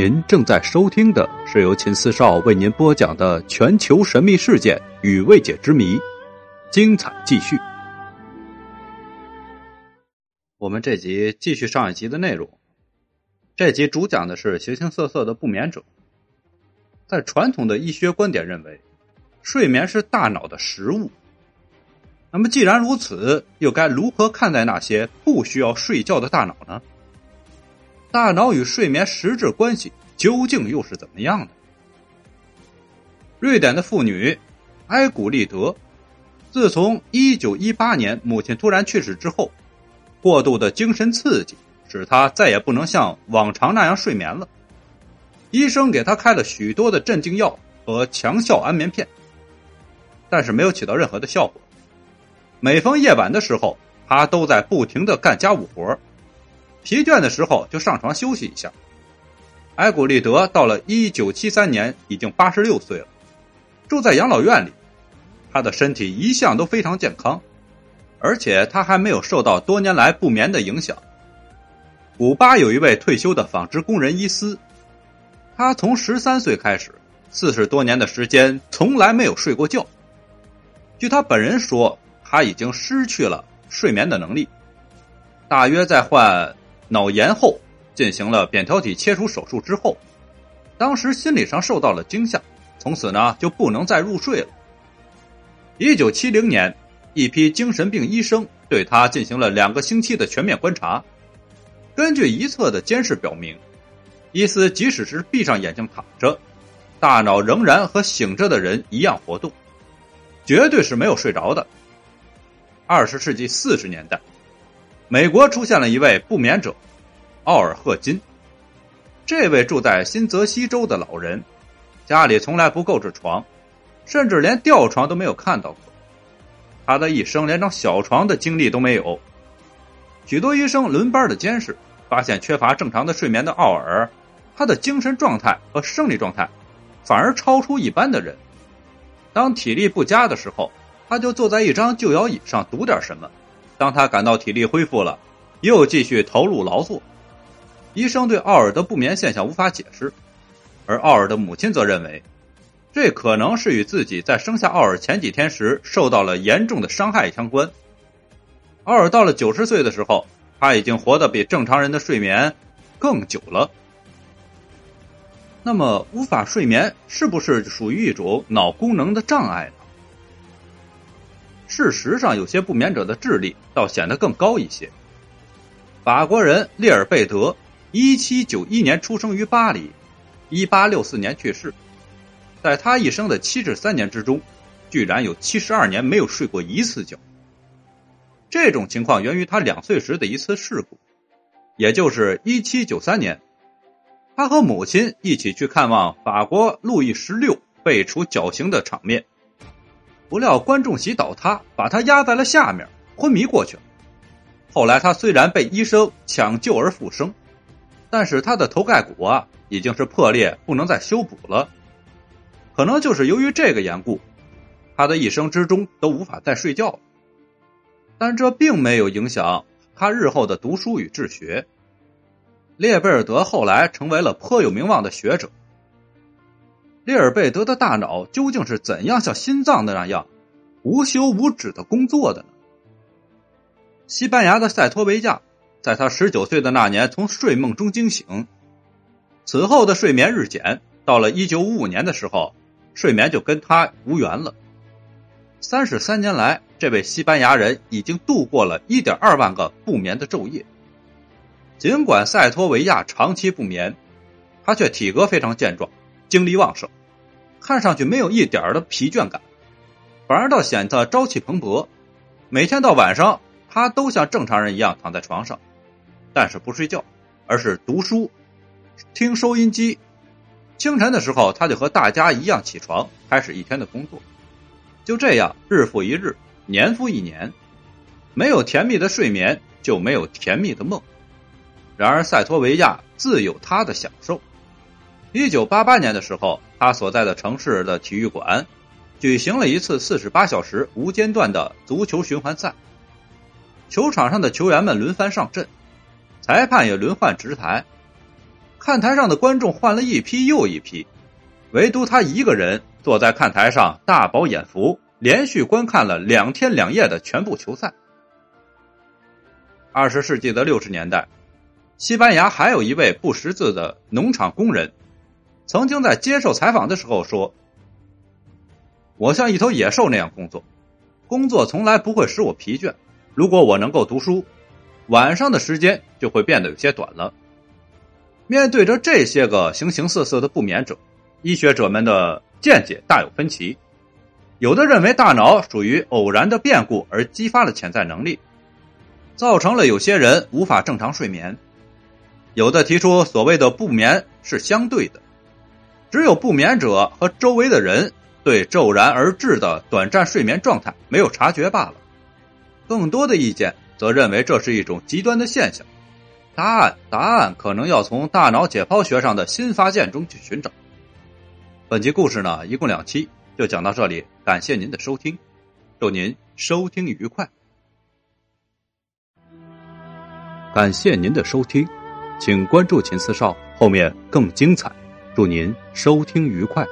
您正在收听的是由秦四少为您播讲的全球神秘事件与未解之谜，精彩继续。我们这集继续上一集的内容。这集主讲的是形形色色的不眠者。在传统的医学观点认为，睡眠是大脑的食物。那么既然如此，又该如何看待那些不需要睡觉的大脑呢？大脑与睡眠实质关系究竟又是怎么样的？瑞典的妇女埃古利德，自从一九一八年母亲突然去世之后，过度的精神刺激使她再也不能像往常那样睡眠了。医生给她开了许多的镇静药和强效安眠片，但是没有起到任何的效果。每逢夜晚的时候，她都在不停的干家务活疲倦的时候就上床休息一下。埃古利德到了一九七三年已经八十六岁了，住在养老院里。他的身体一向都非常健康，而且他还没有受到多年来不眠的影响。古巴有一位退休的纺织工人伊斯，他从十三岁开始，四十多年的时间从来没有睡过觉。据他本人说，他已经失去了睡眠的能力，大约在患。脑炎后进行了扁桃体切除手术之后，当时心理上受到了惊吓，从此呢就不能再入睡了。一九七零年，一批精神病医生对他进行了两个星期的全面观察，根据一侧的监视表明，伊斯即使是闭上眼睛躺着，大脑仍然和醒着的人一样活动，绝对是没有睡着的。二十世纪四十年代。美国出现了一位不眠者，奥尔赫金。这位住在新泽西州的老人，家里从来不购置床，甚至连吊床都没有看到过。他的一生连张小床的经历都没有。许多医生轮班的监视，发现缺乏正常的睡眠的奥尔，他的精神状态和生理状态反而超出一般的人。当体力不佳的时候，他就坐在一张旧摇椅上读点什么。当他感到体力恢复了，又继续投入劳作。医生对奥尔的不眠现象无法解释，而奥尔的母亲则认为，这可能是与自己在生下奥尔前几天时受到了严重的伤害相关。奥尔到了九十岁的时候，他已经活得比正常人的睡眠更久了。那么，无法睡眠是不是属于一种脑功能的障碍呢？事实上，有些不眠者的智力倒显得更高一些。法国人列尔贝德，一七九一年出生于巴黎，一八六四年去世。在他一生的七十三年之中，居然有七十二年没有睡过一次觉。这种情况源于他两岁时的一次事故，也就是一七九三年，他和母亲一起去看望法国路易十六被处绞刑的场面。不料观众席倒塌，把他压在了下面，昏迷过去。后来他虽然被医生抢救而复生，但是他的头盖骨啊已经是破裂，不能再修补了。可能就是由于这个缘故，他的一生之中都无法再睡觉。但这并没有影响他日后的读书与治学。列贝尔德后来成为了颇有名望的学者。列尔贝德的大脑究竟是怎样像心脏的那样无休无止的工作的呢？西班牙的塞托维亚在他十九岁的那年从睡梦中惊醒，此后的睡眠日减，到了一九五五年的时候，睡眠就跟他无缘了。三十三年来，这位西班牙人已经度过了一点二万个不眠的昼夜。尽管塞托维亚长期不眠，他却体格非常健壮，精力旺盛。看上去没有一点的疲倦感，反而倒显得朝气蓬勃。每天到晚上，他都像正常人一样躺在床上，但是不睡觉，而是读书、听收音机。清晨的时候，他就和大家一样起床，开始一天的工作。就这样，日复一日，年复一年，没有甜蜜的睡眠，就没有甜蜜的梦。然而，塞托维亚自有他的享受。一九八八年的时候，他所在的城市的体育馆举行了一次四十八小时无间断的足球循环赛。球场上的球员们轮番上阵，裁判也轮换执台。看台上的观众换了一批又一批，唯独他一个人坐在看台上大饱眼福，连续观看了两天两夜的全部球赛。二十世纪的六十年代，西班牙还有一位不识字的农场工人，曾经在接受采访的时候说：“我像一头野兽那样工作，工作从来不会使我疲倦。如果我能够读书，晚上的时间就会变得有些短了。”面对着这些个形形色色的不眠者，医学者们的见解大有分歧。有的认为大脑属于偶然的变故而激发了潜在能力。造成了有些人无法正常睡眠，有的提出所谓的不眠是相对的，只有不眠者和周围的人对骤然而至的短暂睡眠状态没有察觉罢了。更多的意见则认为这是一种极端的现象，答案答案可能要从大脑解剖学上的新发现中去寻找。本集故事呢，一共两期，就讲到这里，感谢您的收听，祝您收听愉快。感谢您的收听，请关注秦四少，后面更精彩。祝您收听愉快。